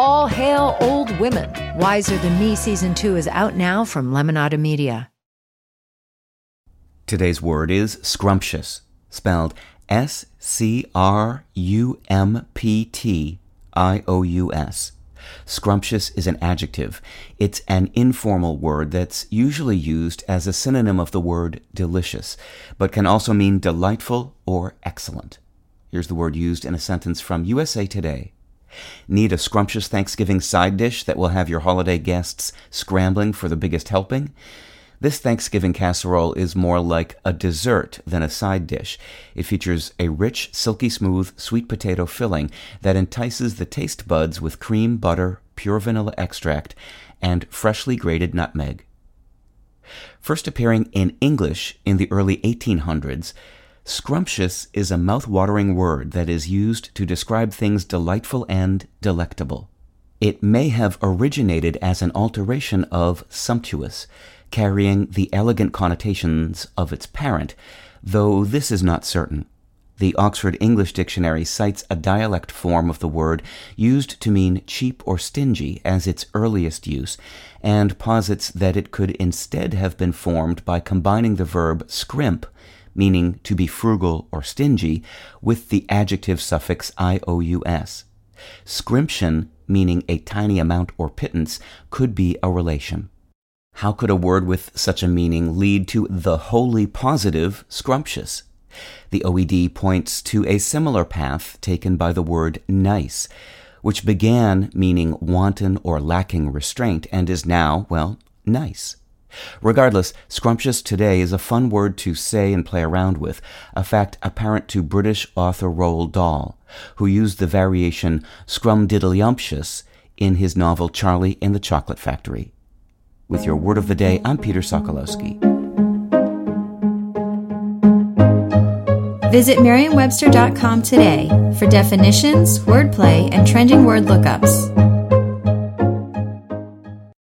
All hail old women. Wiser Than Me season two is out now from Lemonada Media. Today's word is scrumptious, spelled S C R U M P T I O U S. Scrumptious is an adjective. It's an informal word that's usually used as a synonym of the word delicious, but can also mean delightful or excellent. Here's the word used in a sentence from USA Today. Need a scrumptious Thanksgiving side dish that will have your holiday guests scrambling for the biggest helping? This Thanksgiving casserole is more like a dessert than a side dish. It features a rich, silky smooth sweet potato filling that entices the taste buds with cream, butter, pure vanilla extract, and freshly grated nutmeg. First appearing in English in the early 1800s, scrumptious is a mouth-watering word that is used to describe things delightful and delectable. It may have originated as an alteration of sumptuous, carrying the elegant connotations of its parent, though this is not certain. The Oxford English Dictionary cites a dialect form of the word used to mean cheap or stingy as its earliest use, and posits that it could instead have been formed by combining the verb scrimp, meaning to be frugal or stingy, with the adjective suffix ious. Scrimption, meaning a tiny amount or pittance, could be a relation. How could a word with such a meaning lead to the wholly positive scrumptious? The OED points to a similar path taken by the word nice, which began meaning wanton or lacking restraint and is now, well, nice. Regardless, scrumptious today is a fun word to say and play around with, a fact apparent to British author Roald Dahl, who used the variation scrumdiddlyumptious in his novel Charlie in the Chocolate Factory. With your word of the day, I'm Peter Sokolowski. Visit Merriam-Webster.com today for definitions, wordplay, and trending word lookups.